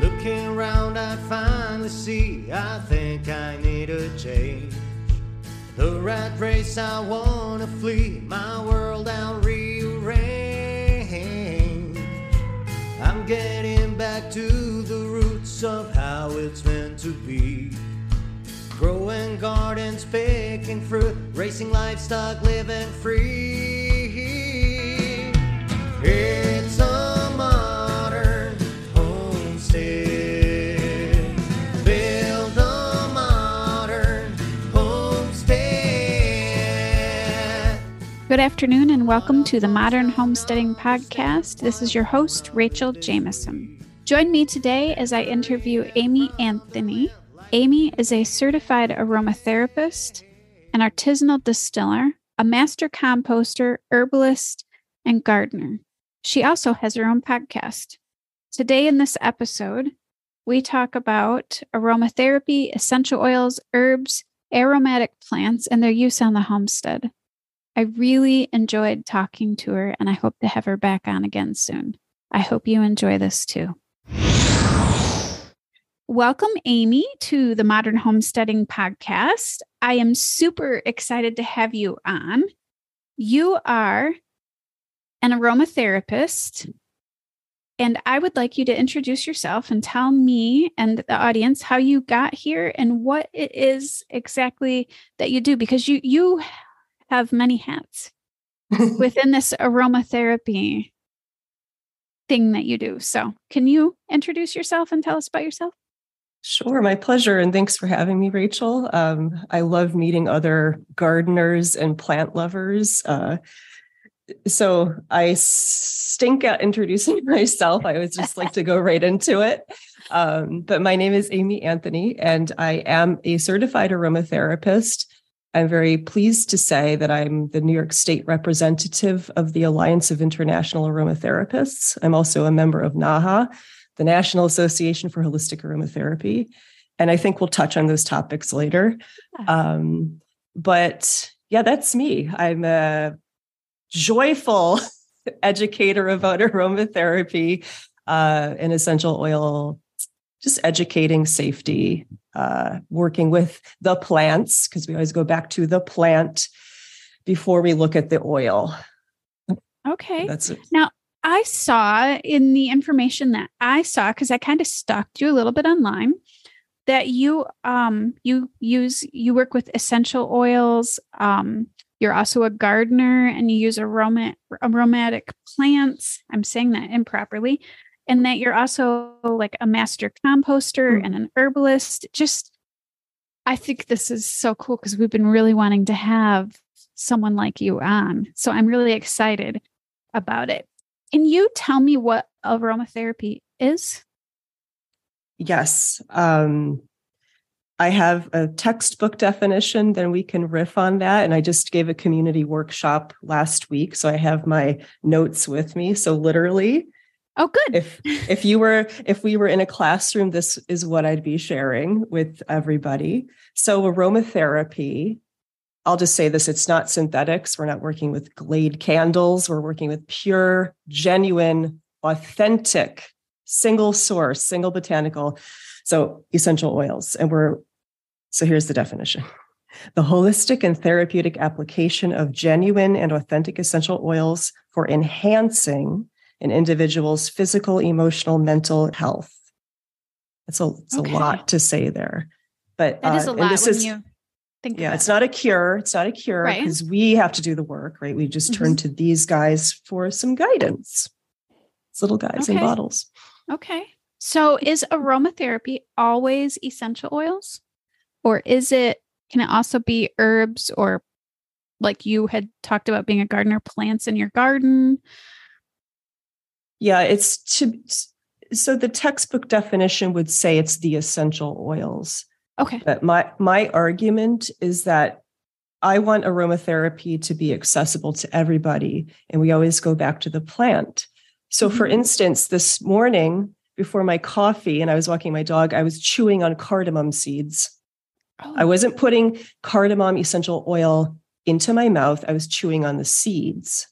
Looking around, I finally see I think I need a change. The rat race, I wanna flee, my world I'll rearrange. I'm getting back to the roots of how it's meant to be. Growing gardens, picking fruit, racing livestock, living free. Good afternoon and welcome to the Modern Homesteading Podcast. This is your host, Rachel Jameson. Join me today as I interview Amy Anthony. Amy is a certified aromatherapist, an artisanal distiller, a master composter, herbalist, and gardener. She also has her own podcast. Today, in this episode, we talk about aromatherapy, essential oils, herbs, aromatic plants, and their use on the homestead. I really enjoyed talking to her, and I hope to have her back on again soon. I hope you enjoy this too. Welcome, Amy, to the Modern Homesteading Podcast. I am super excited to have you on. You are an aromatherapist, and I would like you to introduce yourself and tell me and the audience how you got here and what it is exactly that you do, because you you have many hats within this aromatherapy thing that you do. So, can you introduce yourself and tell us about yourself? Sure, my pleasure. And thanks for having me, Rachel. Um, I love meeting other gardeners and plant lovers. Uh, so I stink at introducing myself. I always just like to go right into it. Um, but my name is Amy Anthony, and I am a certified aromatherapist. I'm very pleased to say that I'm the New York State representative of the Alliance of International Aromatherapists. I'm also a member of NAHA, the National Association for Holistic Aromatherapy. And I think we'll touch on those topics later. Um, but yeah, that's me. I'm a joyful educator about aromatherapy uh, and essential oil, just educating safety, uh, working with the plants, because we always go back to the plant before we look at the oil. Okay. That's it. Now, I saw in the information that I saw because I kind of stalked you a little bit online that you um you use you work with essential oils um you're also a gardener and you use aroma aromatic plants i'm saying that improperly and that you're also like a master composter Mm. and an herbalist just i think this is so cool because we've been really wanting to have someone like you on so i'm really excited about it can you tell me what aromatherapy is Yes. Um, I have a textbook definition, then we can riff on that. And I just gave a community workshop last week. So I have my notes with me. So literally, oh good if if you were if we were in a classroom, this is what I'd be sharing with everybody. So aromatherapy, I'll just say this, it's not synthetics. We're not working with glade candles. We're working with pure, genuine, authentic, single source, single botanical. So essential oils. And we're, so here's the definition. The holistic and therapeutic application of genuine and authentic essential oils for enhancing an individual's physical, emotional, mental health. It's a, it's Okay. a lot to say there. But that is uh, a lot this when is- you think yeah, it's it. not a cure. It's not a cure Right. because we have to do the work, right? We just turn Mhm. to these guys for some guidance. It's little guys in bottles. Okay. So is aromatherapy always essential oils? Or is it, can it also be herbs or like you had talked about being a gardener, plants in your garden? Yeah, it's to so the textbook definition would say it's the essential oils. Okay. But my my argument is that I want aromatherapy to be accessible to everybody and we always go back to the plant. So for Mhm. instance, this morning before my coffee and I was walking my dog, I was chewing on cardamom seeds. Oh, I wasn't putting cardamom essential oil into my mouth. I was chewing on the seeds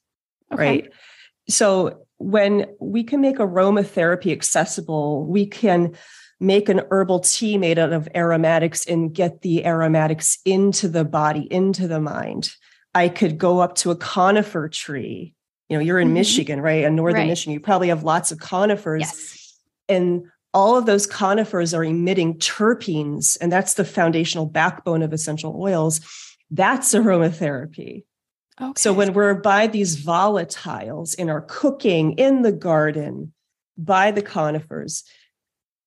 okay. right? So when we can make aromatherapy accessible, we can make an herbal tea made out of aromatics and get the aromatics into the body, into the mind. I could go up to a conifer tree. You know, you're in Mhm. Michigan, right? In northern Right. Michigan, you probably have lots of conifers Yes. and all of those conifers are emitting terpenes and that's the foundational backbone of essential oils that's aromatherapy Okay. so when we're by these volatiles in our cooking in the garden by the conifers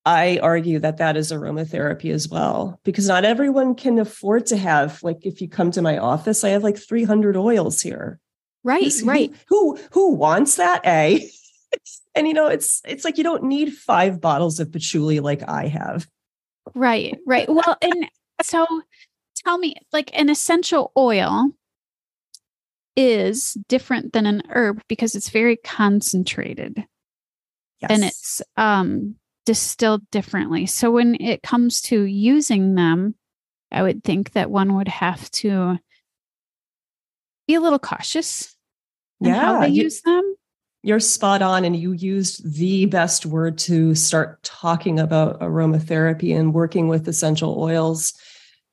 i argue that that is aromatherapy as well because not everyone can afford to have like if you come to my office i have like 300 oils here right, Who's- right. who who wants that a and you know it's it's like you don't need five bottles of patchouli like i have Right, right. Well, and so tell me, like an essential oil is different than an herb because it's very concentrated yes. and it's um distilled differently. So when it comes to using them, I would think that one would have to be a little cautious in how Yeah, they you- use them. You're spot on, and you used the best word to start talking about aromatherapy and working with essential oils.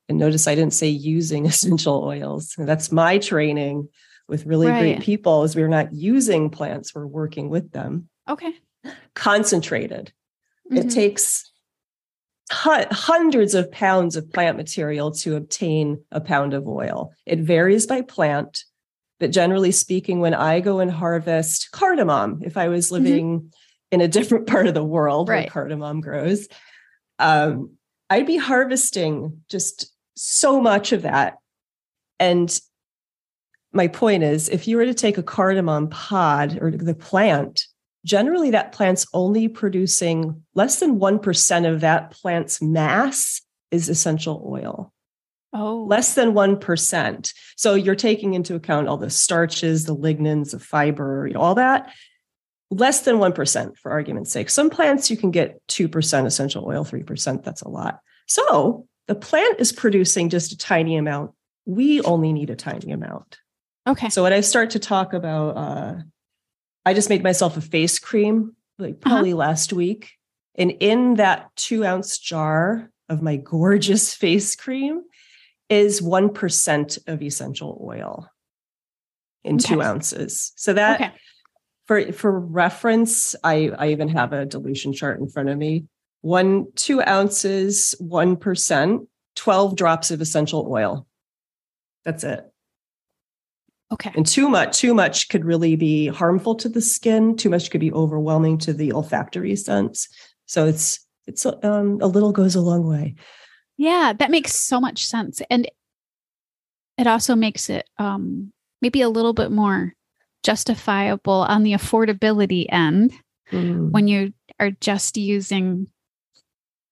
And notice I didn't say using essential oils. That's my training with really Right. great people is we're not using plants, we're working with them. Okay. Concentrated. It Mhm. takes hundreds of pounds of plant material to obtain a pound of oil. It varies by plant, but generally speaking, when I go and harvest cardamom, if I was living in a different part of the world Right. where cardamom grows, um, I'd be harvesting just so much of that. And my point is, if you were to take a cardamom pod or the plant, generally that plant's only producing less than 1% of that plant's mass is essential oil oh, less than 1%. So you're taking into account all the starches, the lignans, the fiber, you know, all that. Less than 1% for argument's sake. Some plants you can get 2% essential oil, 3%. That's a lot. So the plant is producing just a tiny amount. We only need a tiny amount. Okay. So when I start to talk about, uh, I just made myself a face cream like probably last week. And in that two ounce jar of my gorgeous face cream is 1% of essential oil in two ounces. So that okay. for for reference, I, I even have a dilution chart in front of me. One, two ounces, one percent, 12 drops of essential oil. That's it. Okay. And too much, too much could really be harmful to the skin. Too much could be overwhelming to the olfactory sense. So it's it's um, a little goes a long way. Yeah, that makes so much sense. And it also makes it um maybe a little bit more justifiable on the affordability end Mm. when you are just using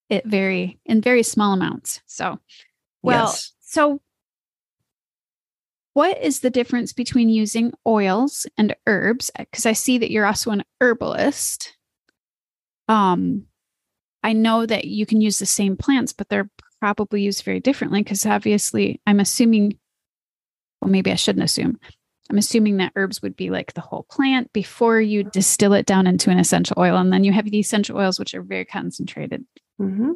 it very in very small amounts. So, well, Yes. so what is the difference between using oils and herbs? Because I see that you're also an herbalist. Um, I know that you can use the same plants, but they're probably used very differently because obviously I'm assuming, well, maybe I shouldn't assume. I'm assuming that herbs would be like the whole plant before you distill it down into an essential oil. And then you have the essential oils, which are very concentrated. hmm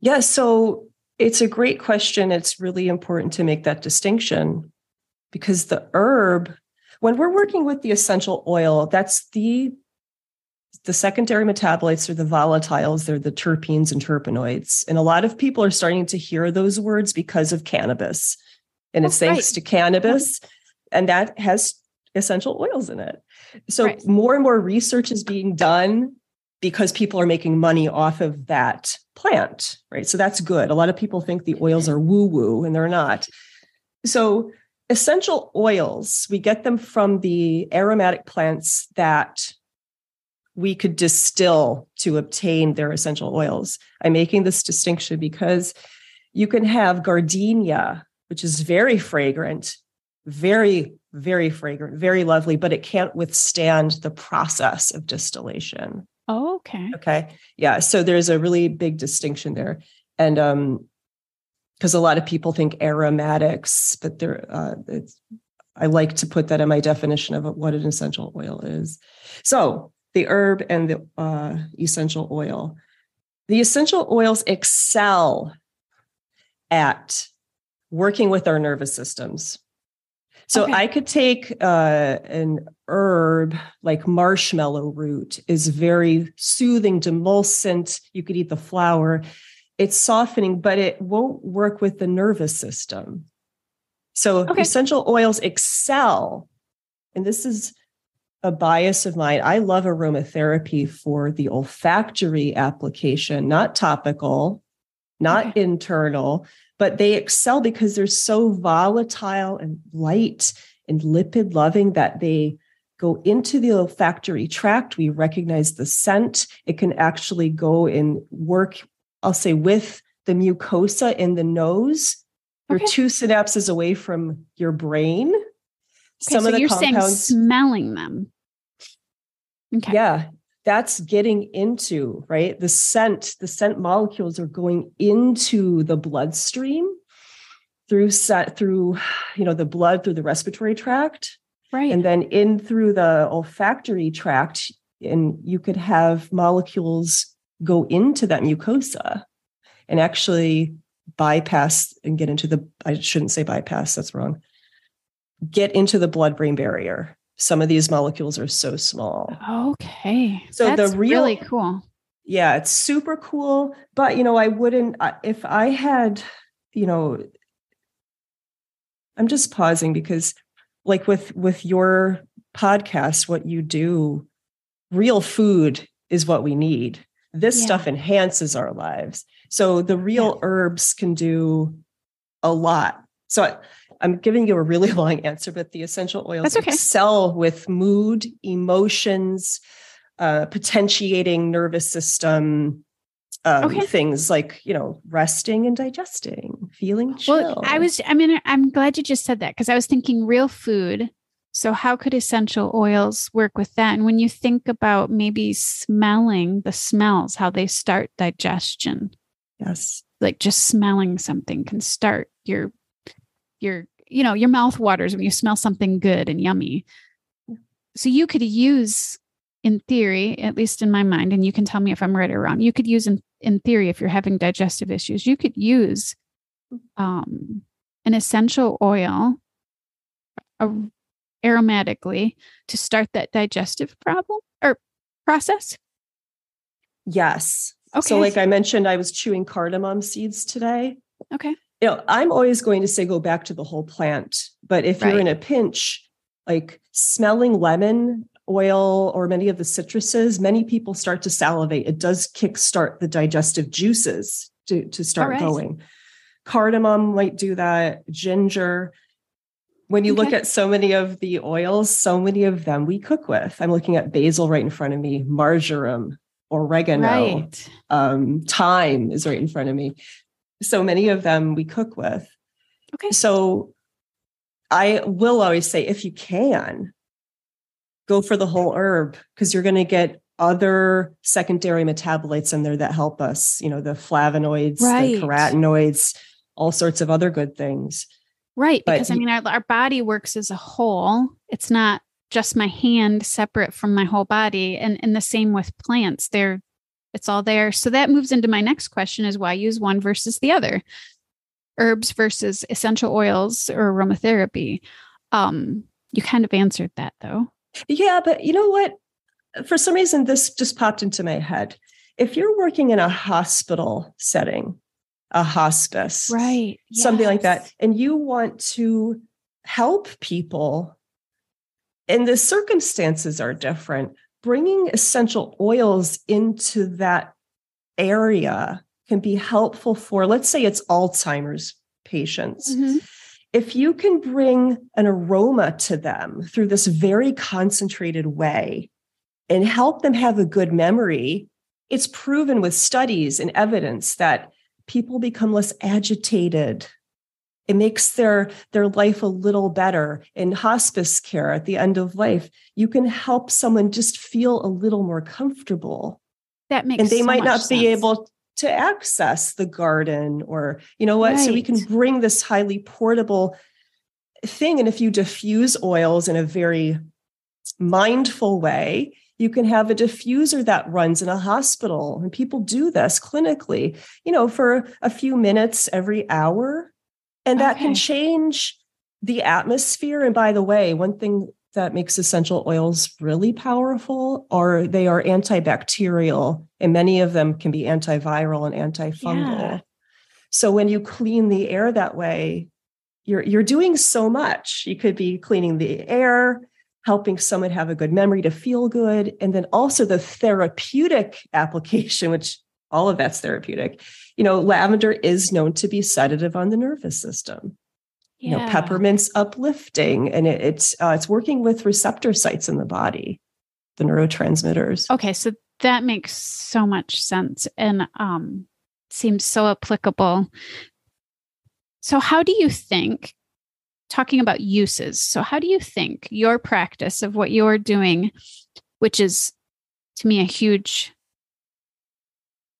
Yeah, so it's a great question. It's really important to make that distinction because the herb, when we're working with the essential oil, that's the the secondary metabolites are the volatiles, they're the terpenes and terpenoids. And a lot of people are starting to hear those words because of cannabis. And it's Oh, thanks right. to cannabis, and that has essential oils in it. So Right. more and more research is being done because people are making money off of that plant, right? So that's good. A lot of people think the oils are woo woo, and they're not. So, essential oils, we get them from the aromatic plants that we could distill to obtain their essential oils. I'm making this distinction because you can have gardenia, which is very fragrant, very, very fragrant, very lovely, but it can't withstand the process of distillation. Oh, okay. Okay. Yeah. So there's a really big distinction there. And um, because a lot of people think aromatics, but there, uh, it's, I like to put that in my definition of what an essential oil is. So the herb and the uh, essential oil. The essential oils excel at working with our nervous systems. So okay. I could take uh, an herb like marshmallow root is very soothing, demulcent. You could eat the flower. It's softening, but it won't work with the nervous system. So okay. essential oils excel, and this is a bias of mine. I love aromatherapy for the olfactory application, not topical, not okay. internal, but they excel because they're so volatile and light and lipid loving that they go into the olfactory tract. We recognize the scent. It can actually go and work, I'll say, with the mucosa in the nose. You're two synapses away from your brain. Okay, Some so of the you're compounds, saying smelling them. Okay. Yeah, that's getting into right? The scent the scent molecules are going into the bloodstream through set through you know the blood through the respiratory tract. Right. And then in through the olfactory tract and you could have molecules go into that mucosa and actually bypass and get into the i shouldn't say bypass that's wrong get into the blood brain barrier some of these molecules are so small. Okay. So That's the real, really cool. Yeah, it's super cool. But, you know, I wouldn't, if I had, you know, I'm just pausing because like with with your podcast what you do real food is what we need this yeah. stuff enhances our lives so the real yeah. herbs can do a lot so I'm giving you a really long answer, but the essential oils okay. excel with mood, emotions, uh, potentiating nervous system um, okay. things like you know resting and digesting, feeling chill. Well, I was. I mean, I'm glad you just said that because I was thinking real food. So how could essential oils work with that? And when you think about maybe smelling the smells, how they start digestion. Yes. Like just smelling something can start your your you know your mouth waters when you smell something good and yummy. So you could use in theory at least in my mind and you can tell me if i'm right or wrong you could use in, in theory if you're having digestive issues you could use um, an essential oil uh, aromatically to start that digestive problem or process. Yes. Okay. so like i mentioned i was chewing cardamom seeds today. Okay you know, I'm always going to say go back to the whole plant. But if right. you're in a pinch, like smelling lemon oil or many of the citruses, many people start to salivate. It does kickstart the digestive juices to, to start right. going. Cardamom might do that, ginger. When you okay. look at so many of the oils, so many of them we cook with. I'm looking at basil right in front of me, marjoram, oregano, right. um, thyme is right in front of me so many of them we cook with. Okay. So I will always say if you can, go for the whole herb because you're going to get other secondary metabolites in there that help us, you know, the flavonoids, right. the carotenoids, all sorts of other good things. Right. But because I mean, our, our body works as a whole. It's not just my hand separate from my whole body. And, and the same with plants. They're it's all there. So that moves into my next question is why use one versus the other? Herbs versus essential oils or aromatherapy. Um, you kind of answered that though. Yeah, but you know what? For some reason, this just popped into my head. If you're working in a hospital setting, a hospice, right, something yes. like that, and you want to help people, and the circumstances are different, bringing essential oils into that area can be helpful for, let's say it's Alzheimer's patients. Mm-hmm. If you can bring an aroma to them through this very concentrated way, and help them have a good memory, it's proven with studies and evidence that people become less agitated. It makes their, their life a little better. In hospice care at the end of life, you can help someone just feel a little more comfortable. That makes and they so might not much be able to access the garden or you know what so we can bring this highly portable thing. And if you diffuse oils in a very mindful way you can have a diffuser that runs in a hospital. And people do this clinically you know for a few minutes every hour and that can change the atmosphere. And by the way one thing that makes essential oils really powerful are they are antibacterial and many of them can be antiviral and antifungal. Yeah. so when you clean the air that way you're you're doing so much. You could be cleaning the air helping someone have a good memory to feel good and then also the therapeutic application which all of that's therapeutic you know lavender is known to be sedative on the nervous system you know Yeah. peppermint's uplifting and it, it's uh, it's working with receptor sites in the body the neurotransmitters Okay, so that makes so much sense and um seems so applicable. So how do you think talking about uses. So how do you think your practice of what you're doing which is to me a huge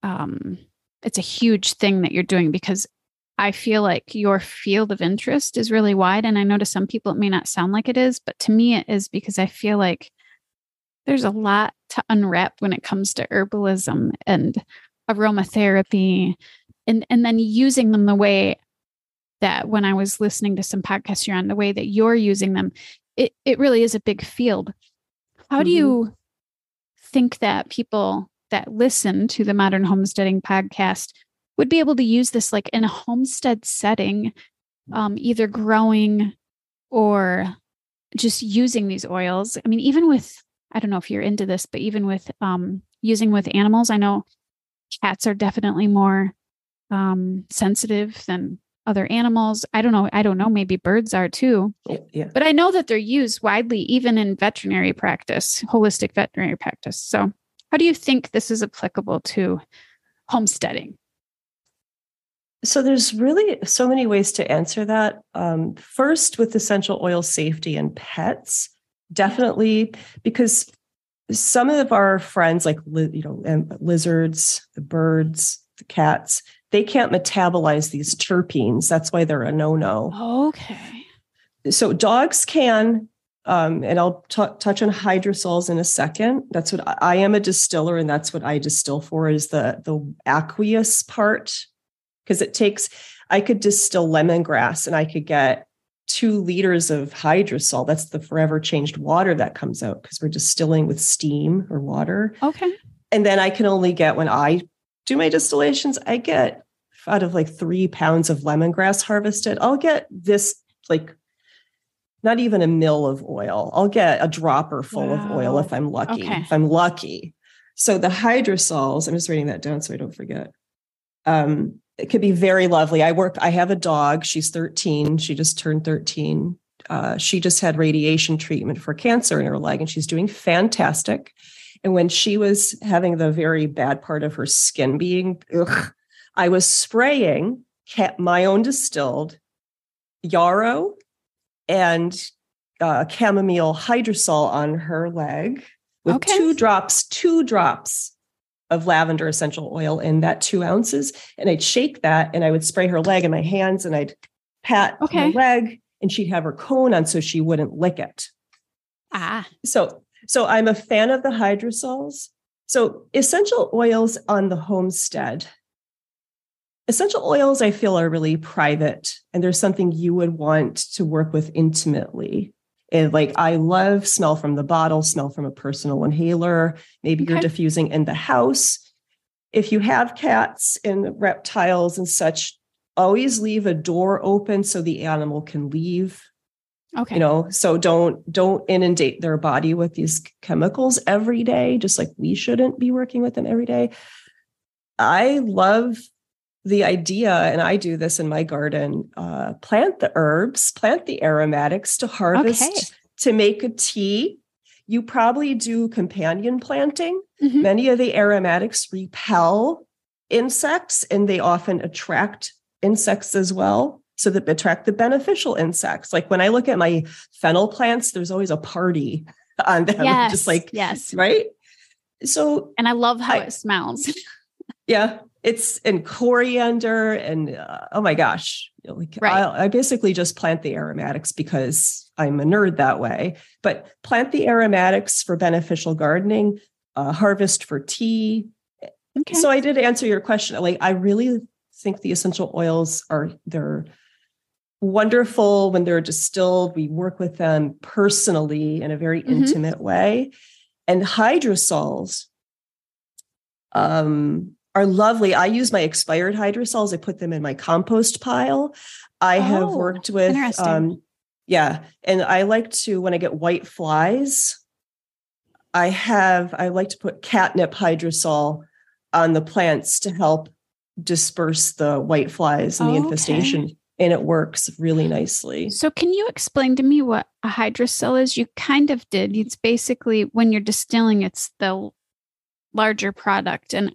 um it's a huge thing that you're doing because I feel like your field of interest is really wide and I know to some people it may not sound like it is, but to me it is because I feel like there's a lot to unwrap when it comes to herbalism and aromatherapy and and then using them the way that when I was listening to some podcasts you're on the way that you're using them it it really is a big field how do Mhm. you think that people that listen to the modern homesteading podcast would be able to use this like in a homestead setting um, either growing or just using these oils i mean even with i don't know if you're into this but even with um, using with animals i know cats are definitely more um, sensitive than other animals i don't know i don't know maybe birds are too Yeah, yeah. but I know that they're used widely, even in veterinary practice, holistic veterinary practice. So, how do you think this is applicable to homesteading? So there's really so many ways to answer that. Um, first, with essential oil safety and pets, definitely because some of our friends, like li- you know, lizards, the birds, the cats, they can't metabolize these terpenes. That's why they're a no-no. Okay. so dogs can um, and i'll t- touch on hydrosols in a second. That's what I, I am a distiller and that's what i distill for is the the aqueous part. Because it takes i could distill lemongrass and i could get two liters of hydrosol. That's the forever changed water that comes out because we're distilling with steam or water. Okay. and then I can only get when I do my distillations, I get out of like three pounds of lemongrass harvested, I'll get this like not even a mill of oil. I'll get a dropper full of oil if I'm lucky. Okay. If I'm lucky. So the hydrosols, I'm just writing that down so I don't forget. Um, it could be very lovely. I work, I have a dog. She's 13. She just turned 13. Uh, she just had radiation treatment for cancer in her leg and she's doing fantastic. And when she was having the very bad part of her skin being, ugh, I was spraying my own distilled yarrow and uh, chamomile hydrosol on her leg with Okay. two drops, two drops of lavender essential oil in that two ounces. And I'd shake that and I would spray her leg in my hands and I'd pat Okay. her leg and she'd have her cone on so she wouldn't lick it. Ah, So, so I'm a fan of the hydrosols. So essential oils on the homestead. Essential oils, I feel, are really private, and there's something you would want to work with intimately. And like, I love smell from the bottle, smell from a personal inhaler. Maybe you're diffusing in the house. If you have cats and reptiles and such, always leave a door open so the animal can leave okay. you know so don't don't inundate their body with these chemicals every day just like we shouldn't be working with them every day i love the idea and i do this in my garden uh, plant the herbs plant the aromatics to harvest Okay. to make a tea you probably do companion planting. Mhm. Many of the aromatics repel insects and they often attract insects as well. So that attract the beneficial insects. Like when I look at my fennel plants, there's always a party on them. Yes. Just like, yes. right? So And I love how I- it smells. yeah, it's and coriander and uh, oh my gosh, like Right. I, I basically just plant the aromatics because I'm a nerd that way. But plant the aromatics for beneficial gardening, uh, harvest for tea. Okay. So I did answer your question. Like I really think the essential oils are they're wonderful when they're distilled. We work with them personally in a very Mhm. intimate way, and hydrosols um, are lovely. I use my expired hydrosols. I put them in my compost pile. I have Oh, worked with, um, yeah, and I like to when I get white flies. I have I like to put catnip hydrosol on the plants to help disperse the white flies and the Okay. infestation, and it works really nicely. So, can you explain to me what a hydrosol is? You kind of did. It's basically when you're distilling, it's the larger product. And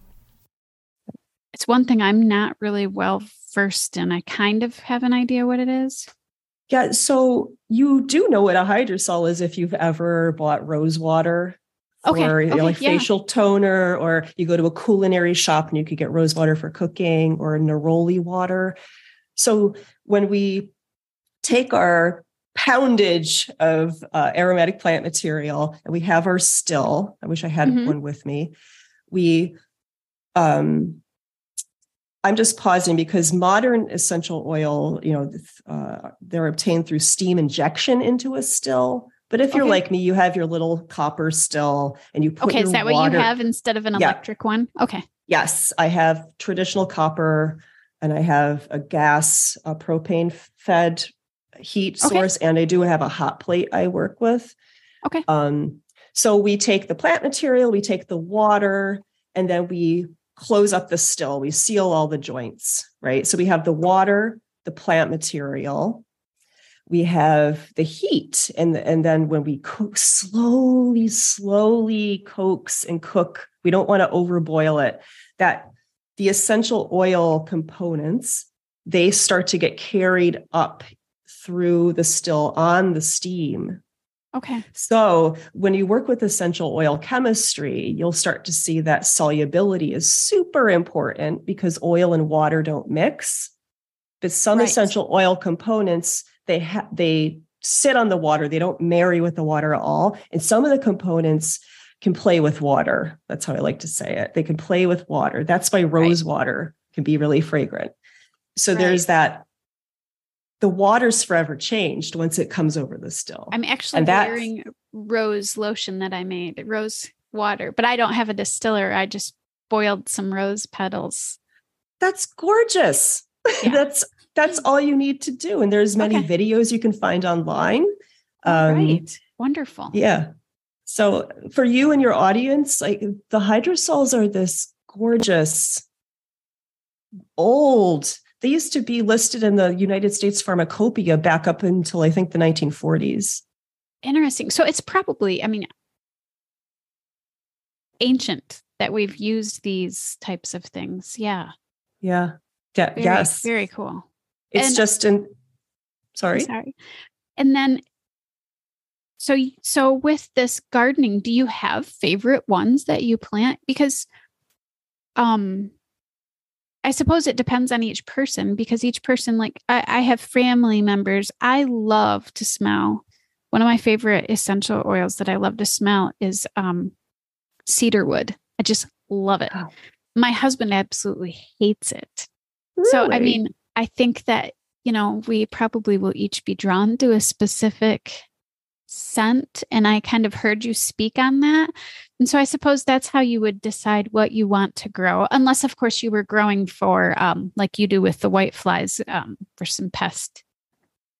it's one thing I'm not really well versed in. I kind of have an idea what it is. Yeah, so you do know what a hydrosol is if you've ever bought rose water Okay, know, okay, like yeah. facial toner, or you go to a culinary shop and you could get rose water for cooking or neroli water. So when we take our poundage of uh, aromatic plant material and we have our still, I wish I had Mhm. one with me. We um I'm just pausing because modern essential oil, you know, uh, they're obtained through steam injection into a still. But if you're Okay. like me, you have your little copper still, and you put Okay, is that what you have instead of an Yeah. electric one? Okay. Yes, I have traditional copper, and I have a gas, a propane fed heat Okay. source, and I do have a hot plate I work with. Okay. Um, so we take the plant material, we take the water, and then we close up the still. We seal all the joints, right? So we have the water, the plant material. We have the heat, and and then when we cook slowly, slowly coax and cook, we don't want to overboil it. That the essential oil components they start to get carried up through the still on the steam Okay. so, when you work with essential oil chemistry, you'll start to see that solubility is super important because oil and water don't mix. But some Right. essential oil components, they ha- they sit on the water, they don't marry with the water at all. And some of the components can play with water. That's how I like to say it. They can play with water. That's why rose water can be really fragrant. So there's that the water's forever changed once it comes over the still. I'm actually wearing rose lotion that I made, rose water, but I don't have a distiller. I just boiled some rose petals. That's gorgeous. Yeah. that's that's all you need to do. And there's many Okay. videos you can find online. Um, right. Wonderful. Yeah. So for you and your audience, like the hydrosols are this gorgeous, old. They used to be listed in the United States Pharmacopoeia back up until I think the 1940s. Interesting. So it's probably, I mean, ancient that we've used these types of things. Yeah. Yeah. Yeah. Very, yes. Very cool. it's and- just in I'm sorry. sorry. And then so so with this gardening, do you have favorite ones that you plant because um I suppose it depends on each person because each person like I, I have family members I love to smell. One of my favorite essential oils that I love to smell is um cedarwood. I just love it. Oh. My husband absolutely hates it. So, I mean, I think that, you know, we probably will each be drawn to a specific scent and I kind of heard you speak on that. And so I suppose that's how you would decide what you want to grow, unless, of course, you were growing for, um, like you do with the white flies, um, for some pest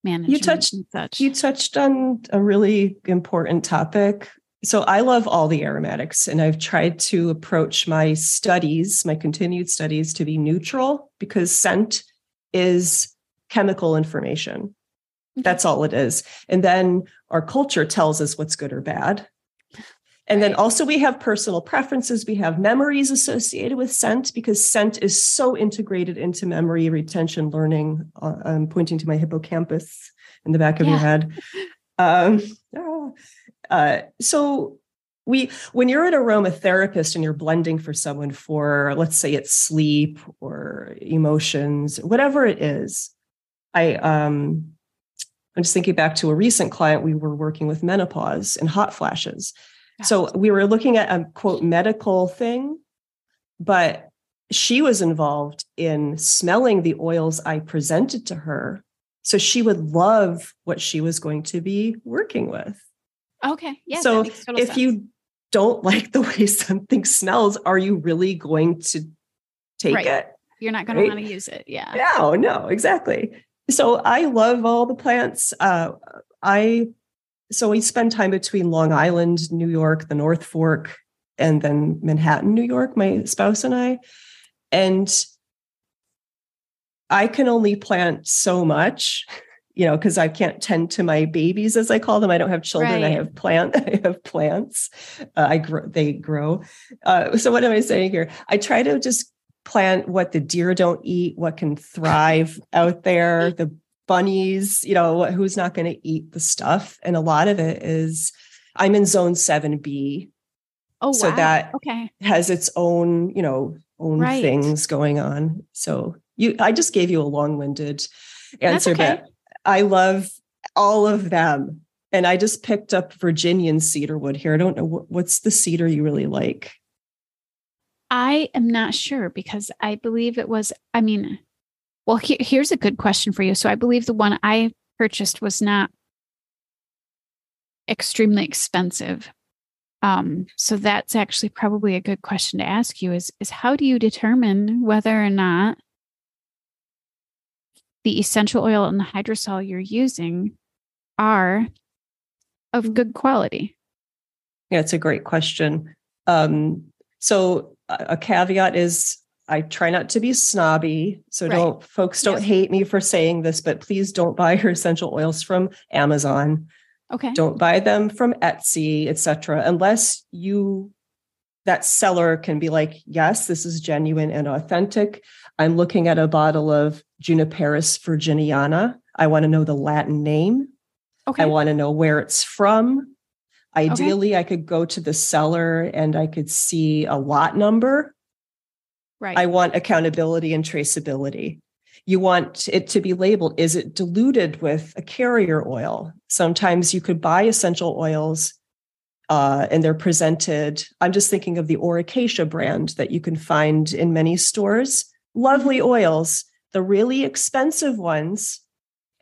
management. You touched, such. you touched on a really important topic. So I love all the aromatics, and I've tried to approach my studies, my continued studies, to be neutral because scent is chemical information. That's all it is. And then our culture tells us what's good or bad. And then also we have personal preferences. We have memories associated with scent because scent is so integrated into memory retention learning. Uh, I'm pointing to my hippocampus in the back of your head. Um, ah. uh, so we when you're an aromatherapist and you're blending for someone for let's say it's sleep or emotions, whatever it is, I um I'm just thinking back to a recent client we were working with menopause and hot flashes. So we were looking at a quote medical thing, but she was involved in smelling the oils I presented to her. So she would love what she was going to be working with. okay. Yeah. so if sense. you don't like the way something smells, are you really going to take Right. it? you're not going to want to use it. Yeah. No, no, exactly. So I love all the plants. Uh, I so we spend time between Long Island, New York, the North Fork, and then Manhattan, New York. My spouse and I, and I can only plant so much, you know, because I can't tend to my babies as I call them. I don't have children. I have plant. I have plants. Uh, I grow. They grow. Uh, so what am I saying here? I try to just plant what the deer don't eat, what can thrive out there, the bunnies, you know, who's not going to eat the stuff. And a lot of it is, I'm in zone 7B, Oh, so wow. that okay. has its own, you know, own Right. things going on. So you, I just gave you a long-winded answer, okay. but I love all of them. And I just picked up Virginian cedarwood here. I don't know what, what's the cedar you really like. I am not sure because I believe it was, I mean, well, he- here's a good question for you. So I believe the one I purchased was not extremely expensive. Um, so that's actually probably a good question to ask you is, is how do you determine whether or not the essential oil and the hydrosol you're using are of good quality? Yeah, it's a great question. Um, so a caveat is I try not to be snobby. So Right. don't folks don't Yes. hate me for saying this, but please don't buy your essential oils from Amazon. Okay. Don't buy them from Etsy, etc. Unless you that seller can be like, yes, this is genuine and authentic. I'm looking at a bottle of Juniperus virginiana. I want to know the Latin name. Okay. I want to know where it's from. Ideally, I could go to the seller and I could see a lot number. right. I want accountability and traceability. You want it to be labeled is it diluted with a carrier oil? Sometimes you could buy essential oils uh, and they're presented. I'm just thinking of the Aura Cacia brand that you can find in many stores. Lovely oils, the really expensive ones.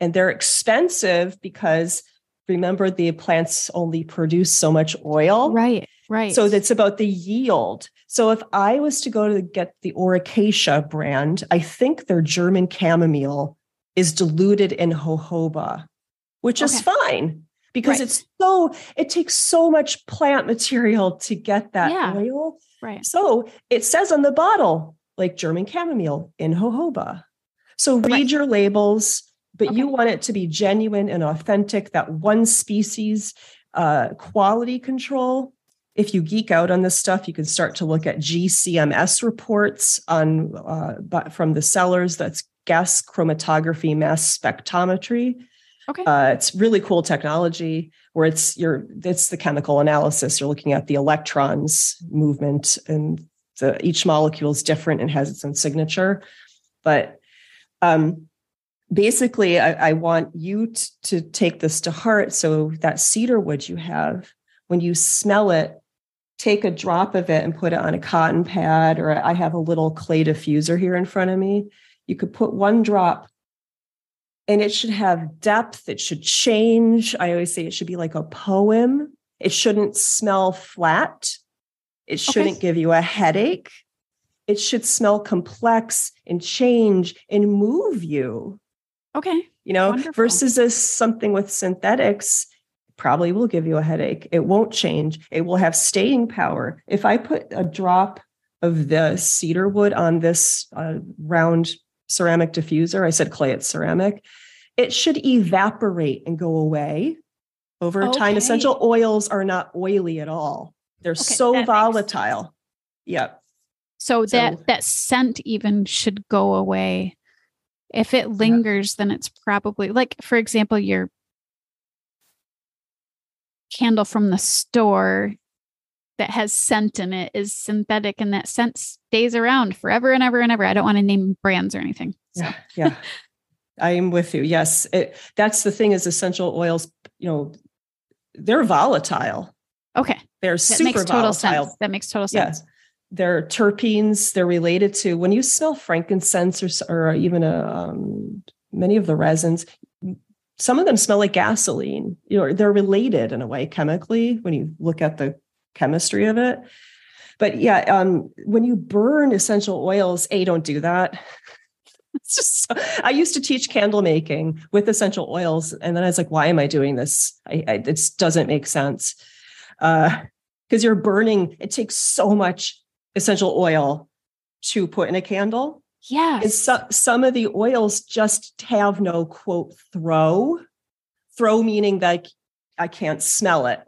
And they're expensive because remember, the plants only produce so much oil. right. Right. So it's about the yield. So if I was to go to get the Aura Cacia brand, I think their German chamomile is diluted in jojoba, which is fine because Right. it's so it takes so much plant material to get that Yeah. oil. right. So it says on the bottle like German chamomile in jojoba. So read Right. your labels, but you want it to be genuine and authentic. That one species uh, quality control. If you geek out on this stuff, you can start to look at GCMS reports on uh, but from the sellers. That's gas chromatography mass spectrometry. Okay. Uh, it's really cool technology where it's your it's the chemical analysis. You're looking at the electrons movement, and the, each molecule is different and has its own signature. But um, basically, I, I want you t- to take this to heart. So that cedar wood you have, when you smell it, take a drop of it and put it on a cotton pad, or I have a little clay diffuser here in front of me. You could put one drop and it should have depth. It should change. I always say it should be like a poem. It shouldn't smell flat. It shouldn't okay. give you a headache. It should smell complex and change and move you. Okay. You know, Wonderful. versus a, something with synthetics probably will give you a headache. It won't change. It will have staying power. If I put a drop of the cedar wood on this uh, round ceramic diffuser, I said clay, it's ceramic, it should evaporate and go away over okay. time. Essential oils are not oily at all. They're okay, so volatile. Yep. So, so that that scent even should go away. If it lingers, then it's probably like, for example, your candle from the store that has scent in it is synthetic and that scent stays around forever and ever and ever. I don't want to name brands or anything. So. Yeah. Yeah. I am with you. Yes. It, that's the thing is essential oils, you know, they're volatile. Okay. They're that super makes total volatile. Sense. That makes total sense. Yeah. They're terpenes. They're related to when you smell frankincense or, or even a, um, many of the resins, some of them smell like gasoline. You know, they're related in a way chemically when you look at the chemistry of it. But yeah, um, when you burn essential oils, A, don't do that. it's just so, I used to teach candle making with essential oils, and then I was like, why am I doing this? I, I it doesn't make sense because uh, you're burning. It takes so much essential oil to put in a candle. Yeah. So, some of the oils just have no quote throw. Throw meaning that I can't smell it.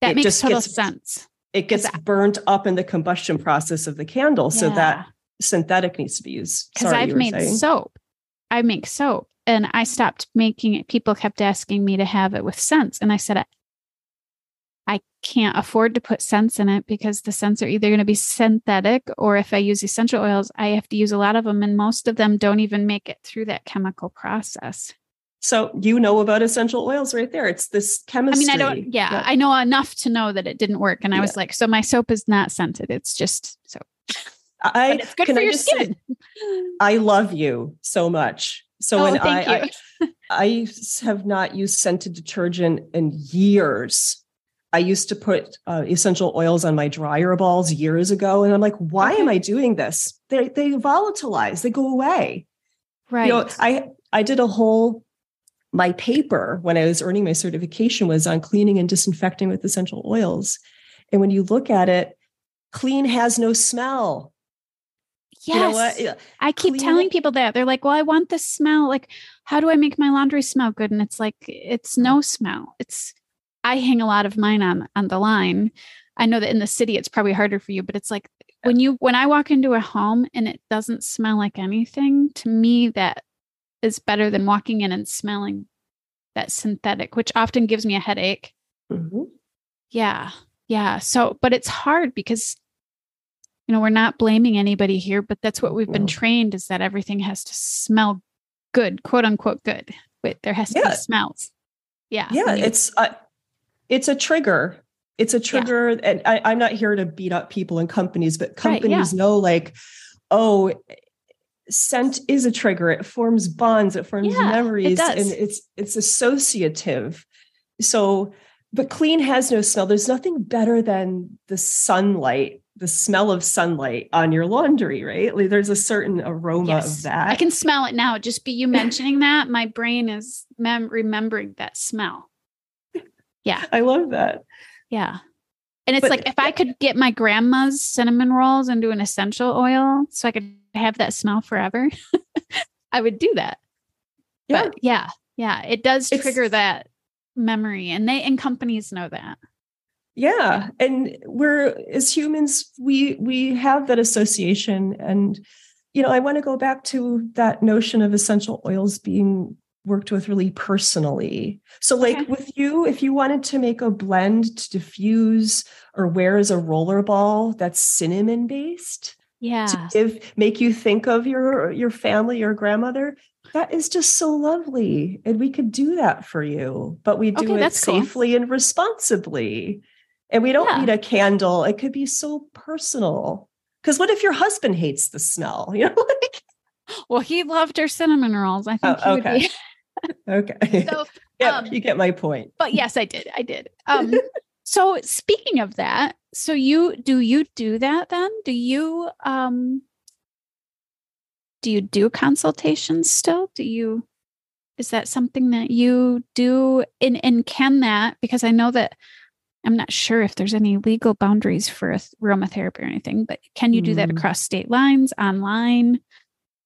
That it makes total gets, sense. It gets burnt up in the combustion process of the candle. Yeah. So that synthetic needs to be used. Because I've made saying. soap. I make soap and I stopped making it. People kept asking me to have it with scents. And I said, I can't afford to put scents in it because the scents are either going to be synthetic or if I use essential oils, I have to use a lot of them. And most of them don't even make it through that chemical process. So you know about essential oils right there. It's this chemistry. I mean, I don't, yeah, yeah. I know enough to know that it didn't work. And I yeah. was like, so my soap is not scented. It's just soap. I it's good for I your skin. Say, I love you so much. So oh, when I, I, I have not used scented detergent in years. I used to put uh, essential oils on my dryer balls years ago, and I'm like, why okay. am I doing this? They they volatilize, they go away. Right. You know, I I did a whole my paper when I was earning my certification was on cleaning and disinfecting with essential oils, and when you look at it, clean has no smell. Yes. You know? I keep telling people that. They're like, well, I want this smell. Like, how do I make my laundry smell good? And it's like, it's no smell. It's, I hang a lot of mine on, on the line. I know that in the city, it's probably harder for you, but it's like when you, when I walk into a home and it doesn't smell like anything, to me, that is better than walking in and smelling that synthetic, which often gives me a headache. Mm-hmm. Yeah. Yeah. So, but it's hard because you know, we're not blaming anybody here, but that's what we've been trained is that everything has to smell good, quote unquote good. But there has to yeah. be smells. Yeah. Yeah. it's a, it's a trigger. It's a trigger. Yeah. And I, am not here to beat up people and companies, but companies right, yeah. know like, oh, scent is a trigger. It forms bonds, it forms memories, it and it's it's associative. So, but clean has no smell. There's nothing better than the sunlight the smell of sunlight on your laundry, right? Like there's a certain aroma yes. of that. I can smell it now. Just be you mentioning that, my brain is mem- remembering that smell. Yeah. I love that. Yeah. And it's but, like if I could get my grandma's cinnamon rolls and do an essential oil so I could have that smell forever, I would do that. Yeah. But yeah, yeah, it does trigger it's, that memory and they and companies know that yeah and we're as humans we we have that association and you know i want to go back to that notion of essential oils being worked with really personally so like okay. with you if you wanted to make a blend to diffuse or wear as a roller ball that's cinnamon based yeah to give make you think of your your family or grandmother that is just so lovely and we could do that for you but we do okay, it safely cool. and responsibly and we don't yeah. need a candle. It could be so personal. Because what if your husband hates the smell? You know, like well, he loved her cinnamon rolls. I think oh, okay. Be... okay. So, yeah, um, you get my point. but yes, I did. I did. Um, so speaking of that, so you do you do that then? Do you um do you do consultations still? Do you is that something that you do and and can that because I know that I'm not sure if there's any legal boundaries for aromatherapy or anything, but can you do that Mm. across state lines, online?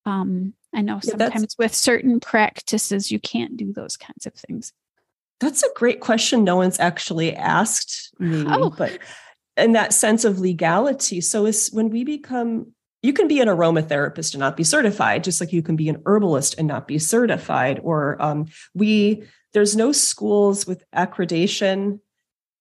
Um, I know Yeah, sometimes with certain practices you can't do those kinds of things. That's a great question. No one's actually asked me, Oh. but in that sense of legality. So is when we become you can be an aromatherapist and not be certified, just like you can be an herbalist and not be certified. Or um, we there's no schools with accreditation.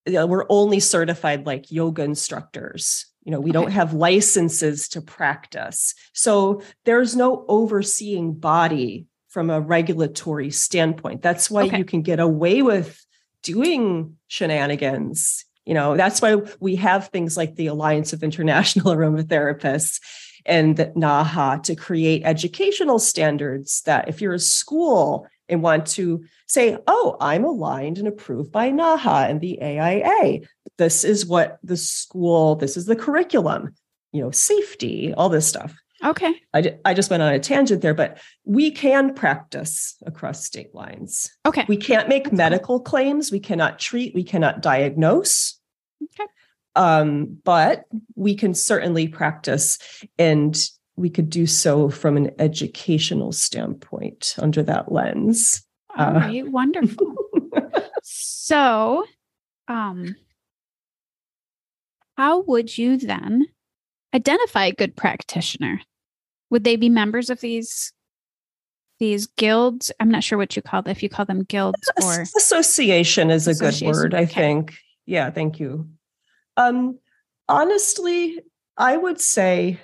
You know, we're only certified like yoga instructors. You know, we don't have licenses to practice. So there's no overseeing body from a regulatory standpoint. That's why Okay. you can get away with doing shenanigans. You know, that's why we have things like the Alliance of International Aromatherapists and the NAHA to create educational standards that if you're a school and want to say, oh, I'm aligned and approved by NAHA and the AIA, this is what the school, this is the curriculum, you know, safety, all this stuff. Okay. I, I just went on a tangent there, but we can practice across state lines. Okay. We can't make That's cool. medical claims. We cannot treat. We cannot diagnose. Okay. Um, but we can certainly practice, and we could do so from an educational standpoint under that lens. All Uh, right, wonderful. so, um, how would you then identify a good practitioner? Would they be members of these these guilds? I'm not sure what you call them. If you call them guilds or Association is a good word, I okay. think. Yeah, thank you. Um, honestly, I would say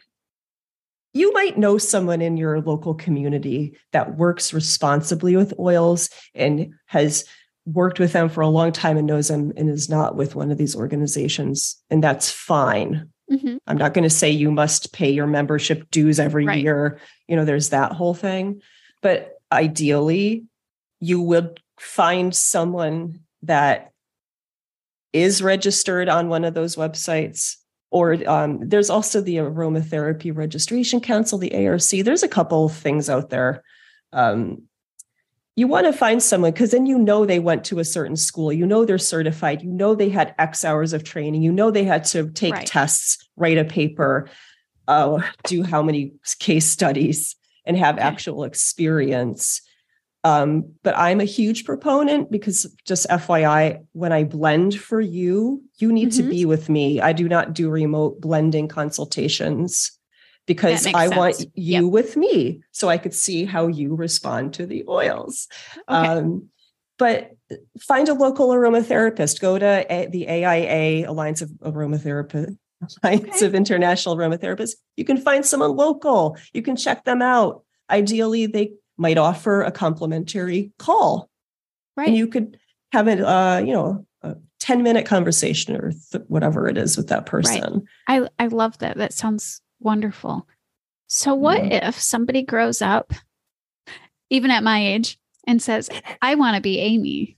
you might know someone in your local community that works responsibly with oils and has worked with them for a long time and knows them and is not with one of these organizations. And that's fine. Mhm. I'm not going to say you must pay your membership dues every Right. year. You know, there's that whole thing. But ideally, you would find someone that is registered on one of those websites. Or um, there's also the Aromatherapy Registration Council, the ARC. There's a couple things out there. Um, you want to find someone because then you know they went to a certain school. You know they're certified. You know they had X hours of training. You know they had to take Right. tests, write a paper, uh, do how many case studies, and have Okay. actual experience. Um, but I'm a huge proponent because just FYI, when I blend for you, you need to Mhm. be with me. I do not do remote blending consultations because I want sense. you with me so I could see how you respond to the oils. Okay. Um, but find a local aromatherapist. Go to a, the AIA Alliance of Aromatherapy. Alliance Okay. of International Aromatherapists. You can find someone local. You can check them out. Ideally, they might offer a complimentary call, right. and you could have a uh, you know a ten minute conversation or th- whatever it is with that person. I I love that. That sounds wonderful. So what Yeah. if somebody grows up even at my age and says, "I want to be Amy."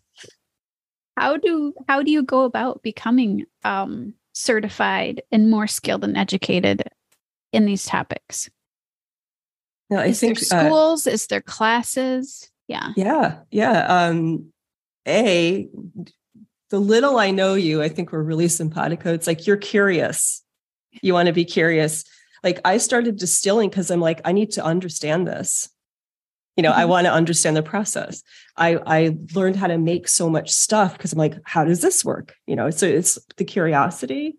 How do how do you go about becoming um certified and more skilled and educated in these topics? Now, I Is think there uh, schools? Is there classes? Yeah. Yeah, yeah. Um, a the little I know you, I think we're really simpatico. It's like you're curious. You want to be curious. Like I started distilling because I'm like, I need to understand this. You know, I Mhm. want to understand the process. I I learned how to make so much stuff because I'm like, how does this work? You know, so it's the curiosity.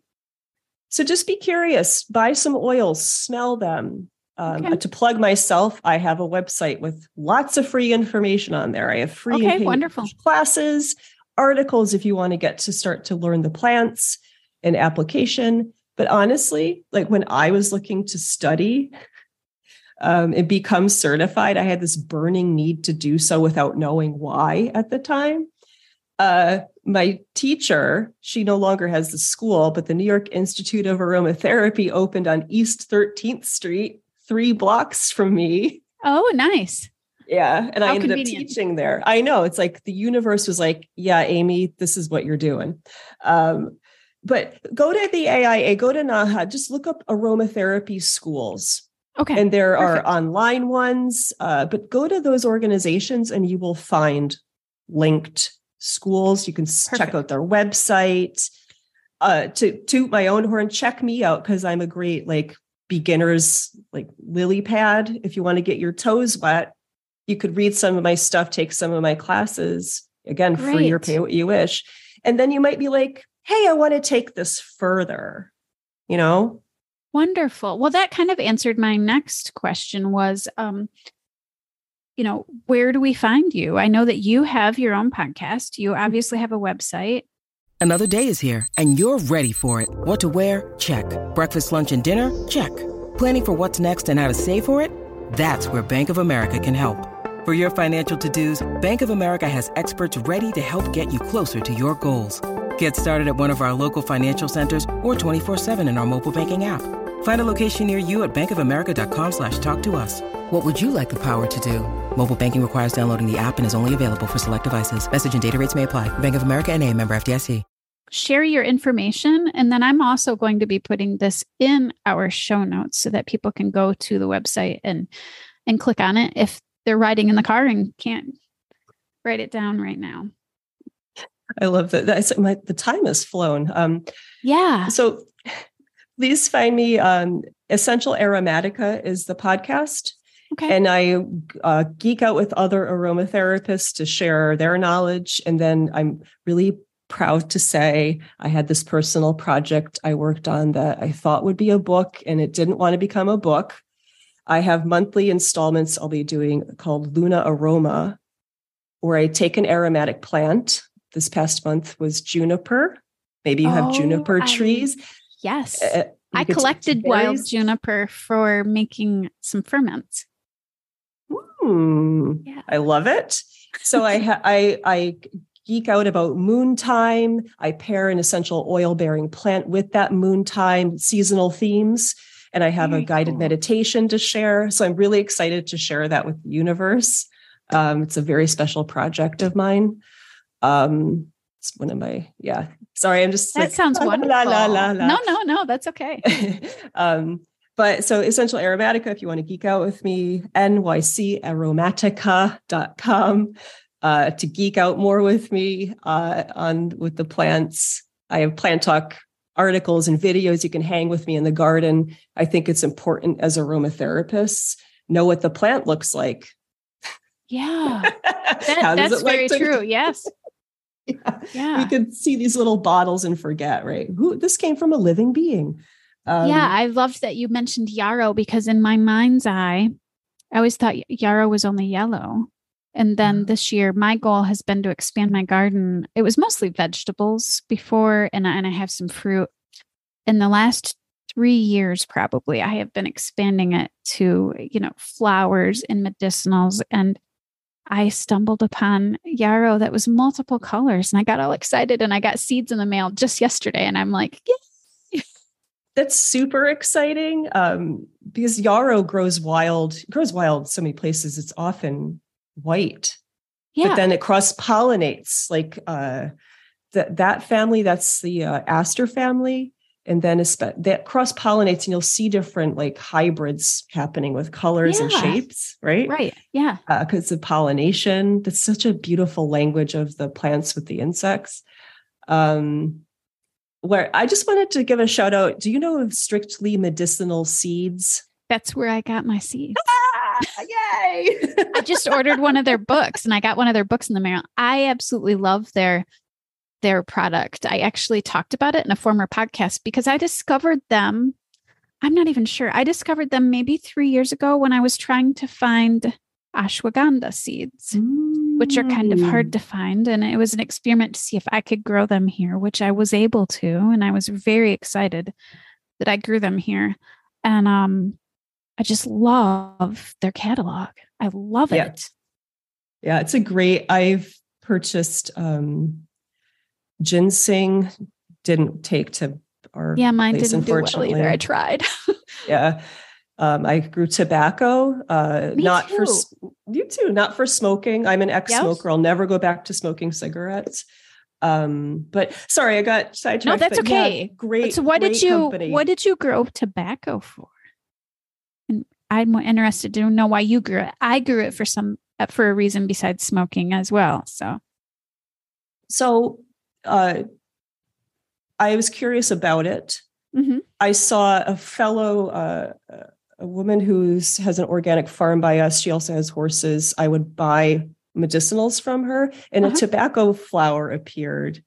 So just be curious. Buy some oils, smell them. Um, Okay. To plug myself, I have a website with lots of free information on there. I have free Okay, wonderful. classes, articles if you want to get to start to learn the plants and application. But honestly, like when I was looking to study um, and become certified, I had this burning need to do so without knowing why at the time. Uh, my teacher, she no longer has the school, but the New York Institute of Aromatherapy opened on East 13th Street, three blocks from me. Oh, nice. Yeah. And How I ended up teaching there. I know. It's like the universe was like, yeah, Amy, this is what you're doing. Um, but go to the AIA, go to NAHA, just look up aromatherapy schools. Okay. And there perfect. are online ones, uh, but go to those organizations and you will find linked schools. You can s- check out their website. Uh, to toot my own horn, check me out because I'm a great like beginners like lily pad. If you want to get your toes wet, you could read some of my stuff, take some of my classes. Again, free or pay what you wish. And then you might be like, hey, I want to take this further. You know, Wonderful. Well, that kind of answered my next question was um you know, where do we find you? I know that you have your own podcast. You obviously have a website. Another day is here, and you're ready for it. What to wear? Check. Breakfast, lunch, and dinner? Check. Planning for what's next and how to save for it? That's where Bank of America can help. For your financial to dos, Bank of America has experts ready to help get you closer to your goals. Get started at one of our local financial centers or 24-7 in our mobile banking app. Find a location near you at bankofamerica.com slash talk to us. What would you like the power to do? Mobile banking requires downloading the app and is only available for select devices. Message and data rates may apply. Bank of America and a member FDIC. Share your information. And then I'm also going to be putting this in our show notes so that people can go to the website and and click on it if they're riding in the car and can't write it down right now. I love that. That's my the time has flown. Um, Yeah. so please find me. Um, Essential Aromatica is the podcast. Okay. and I uh, geek out with other aromatherapists to share their knowledge. And then I'm really proud to say I had this personal project I worked on that I thought would be a book, and it didn't want to become a book. I have monthly installments I'll be doing called Luna Aroma, where I take an aromatic plant. This past month was juniper. Maybe you have Oh, juniper I- trees. yes. Uh, I collected wild juniper for making some ferments. Hmm. Yeah. I love it. So I ha- I I geek out about moon time. I pair an essential oil bearing plant with that moon time seasonal themes, and I have Very a guided cool. meditation to share. So I'm really excited to share that with the universe. Um, it's a very special project of mine. Um, it's one of my yeah. Sorry, I'm just That like, sounds la, la, wonderful. la, la, la. No, no, no, that's okay. um, but so essential aromatica, if you want to geek out with me, nycaromatica.com uh, to geek out more with me uh, on with the plants. I have plant talk articles and videos you can hang with me in the garden. I think it's important as aromatherapists know what the plant looks like. Yeah. That, that's like very to- true. Yes. Yeah. Yeah. We could see these little bottles and forget, right? Who this came from a living being. Um, yeah. I loved that you mentioned yarrow because in my mind's eye, I always thought yarrow was only yellow. And then Mhm. this year, my goal has been to expand my garden. It was mostly vegetables before, and I, and I have some fruit. In the last three years, probably, I have been expanding it to, you know, flowers and medicinals. And I stumbled upon yarrow that was multiple colors, and I got all excited. And I got seeds in the mail just yesterday, and I'm like, yeah, that's super exciting um, because yarrow grows wild grows wild so many places it's often white yeah, but then it cross pollinates like uh, that that family that's the uh, aster family and then that cross pollinates and you'll see different like hybrids happening with colors and shapes right right, yeah, because of pollination. That's such a beautiful language of the plants with the insects. Um, where I just wanted to give a shout out. Do you know of strictly medicinal seeds? that's where I got my seeds. Ah, yay! I just ordered one of their books and I got one of their books in the mail. I absolutely love their their product. I actually talked about it in a former podcast because I discovered them. I'm not even sure. I discovered them maybe 3 years ago when I was trying to find ashwagandha seeds, which are kind of Mm. hard to find and it was an experiment to see if I could grow them here, which I was able to and I was very excited that I grew them here. And um I just love their catalog. I love Yeah. it. Yeah, it's a great. I've purchased um, ginseng. Didn't take to our Yeah, mine place, didn't do well either. I tried. yeah um, i grew tobacco uh not for too. s- you too. Not for smoking. I'm an ex-smoker. Yes. I'll never go back to smoking cigarettes. Um, but sorry, I got sidetracked. No, that's okay. Yeah, great. So what did you company. what did you grow tobacco for? And I'm interested to know why you grew it. I grew it for some uh, for a reason besides smoking as well. So so uh I was curious about it. Mm-hmm. I saw a fellow uh, a woman who has an organic farm by us. She also has horses. I would buy medicinals from her, and uh-huh. a tobacco flower appeared.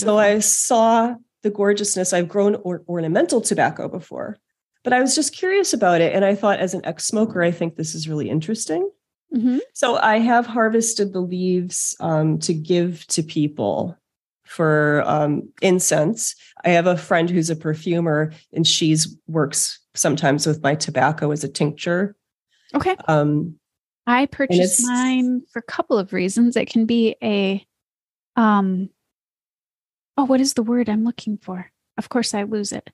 So I saw the gorgeousness. I've grown or- ornamental tobacco before, but I was just curious about it. And I thought, as an ex smoker, I think this is really interesting. Mm-hmm. So I have harvested the leaves um, to give to people for um, incense. I have a friend who's a perfumer, and she's works sometimes with my tobacco as a tincture. Okay. Um, I purchased mine for a couple of reasons. It can be a, um, oh, what is the word I'm looking for? Of course, I lose it.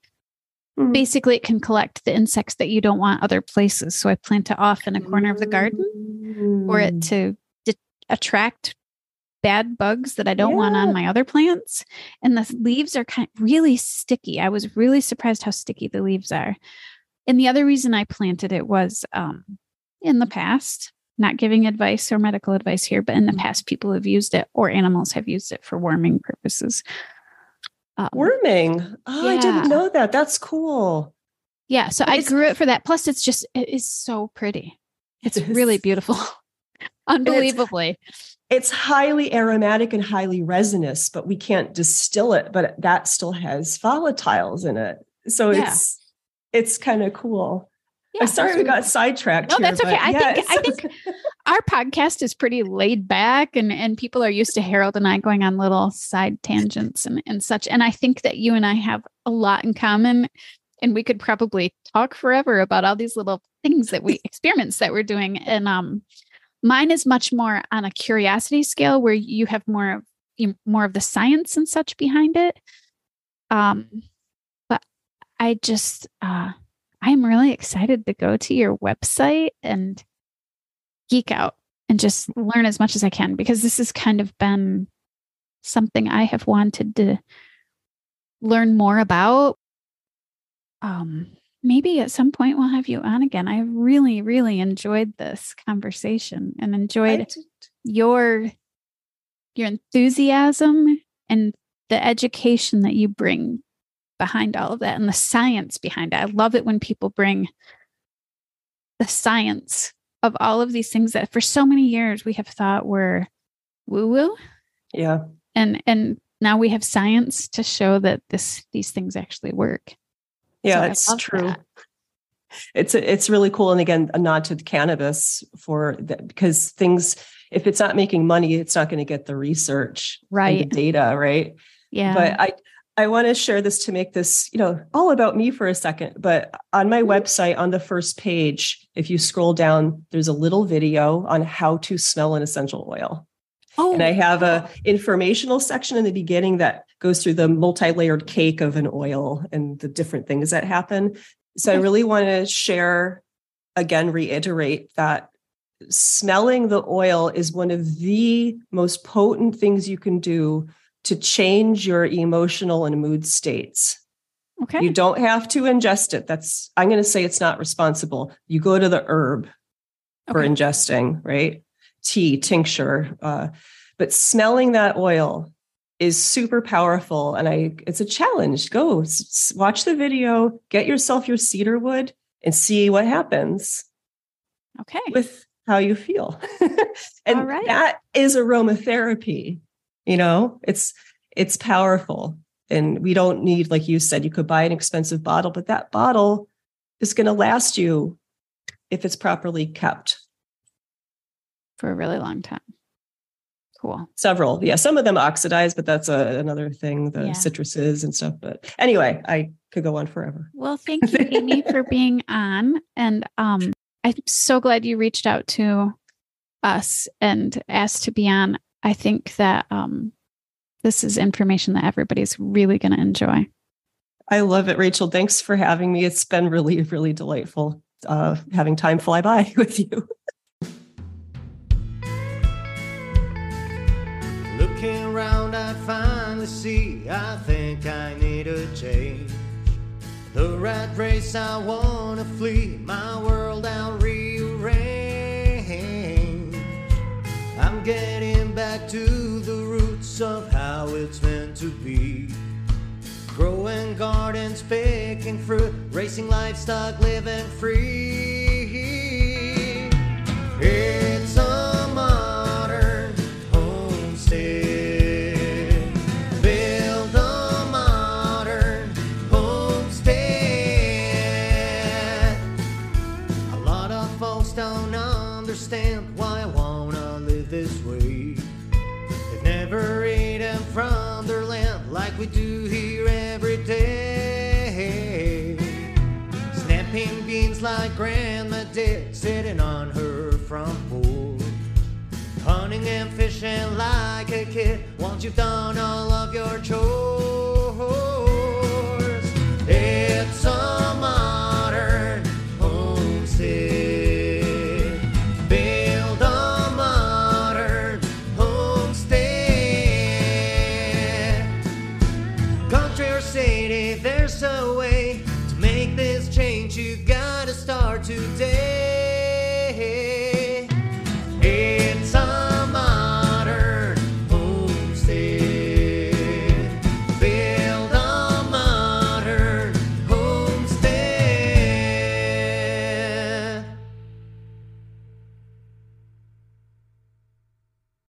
Mm. Basically, it can collect the insects that you don't want other places. So I plant it off in a corner of the garden mm. for it mm. to attract bad bugs that I don't yeah. want on my other plants. And the leaves are kind of really sticky. I was really surprised how sticky the leaves are. And the other reason I planted it was um, in the past, not giving advice or medical advice here, but in the mm-hmm. past, people have used it or animals have used it for warming purposes. Um, warming? Oh, yeah. I didn't know that. That's cool. Yeah. So I grew it for that. Plus, it's just, it is so pretty. It's it really beautiful. Unbelievably. It's, highly aromatic and highly resinous, but we can't distill it, but that still has volatiles in it. So yeah. it's, it's kind of cool. Yeah, I'm sorry we got sidetracked. No, here, that's okay. I yes. think I think our podcast is pretty laid back and and people are used to Harold and I going on little side tangents and, and such. And I think that you and I have a lot in common. And we could probably talk forever about all these little things that we experiments that we're doing. And um mine is much more on a curiosity scale where you have more of more of the science and such behind it. Um but I just uh I'm really excited to go to your website and geek out and just learn as much as I can because this has kind of been something I have wanted to learn more about. Um, maybe at some point we'll have you on again. I really, really enjoyed this conversation and enjoyed your your enthusiasm and the education that you bring behind all of that and the science behind it. I love it when people bring the science of all of these things that for so many years we have thought were woo woo. Yeah. And and now we have science to show that this these things actually work. Yeah, so it's true. That. It's it's really cool and again a nod to cannabis for that because things if it's not making money it's not going to get the research right the data right yeah but i I want to share this to make this, you know, all about me for a second. But on my mm-hmm. website, on the first page, if you scroll down, there's a little video on how to smell an essential oil. Oh. And I have a informational section in the beginning that goes through the multi-layered cake of an oil and the different things that happen. So. I really want to share again, reiterate that smelling the oil is one of the most potent things you can do to change your emotional and mood states. Okay. You don't have to ingest it. That's, I'm going to say it's not responsible. You go to the herb for ingesting, right? Tea, tincture. Uh, but smelling that oil is super powerful. And I, it's a challenge. Go s- watch the video, get yourself your cedar wood and see what happens. Okay. With how you feel. and that is aromatherapy you know it's it's powerful and we don't need like you said you could buy an expensive bottle but that bottle is going to last you if it's properly kept for a really long time cool several yeah some of them oxidize but that's a, another thing the yeah. citruses and stuff but anyway i could go on forever well thank you amy for being on and um i'm so glad you reached out to us and asked to be on I think that um, this is information that everybody's really going to enjoy. I love it, Rachel. Thanks for having me. It's been really, really delightful uh, having time fly by with you. I think I need a change. The rat race I wanna flee, my world I'll rearrange. I'm getting back to the roots of how it's meant to be. Growing gardens, picking fruit, racing livestock, living free. It's Like Grandma did, sitting on her front porch. Hunting and fishing like a kid once you've done all of your chores. It's a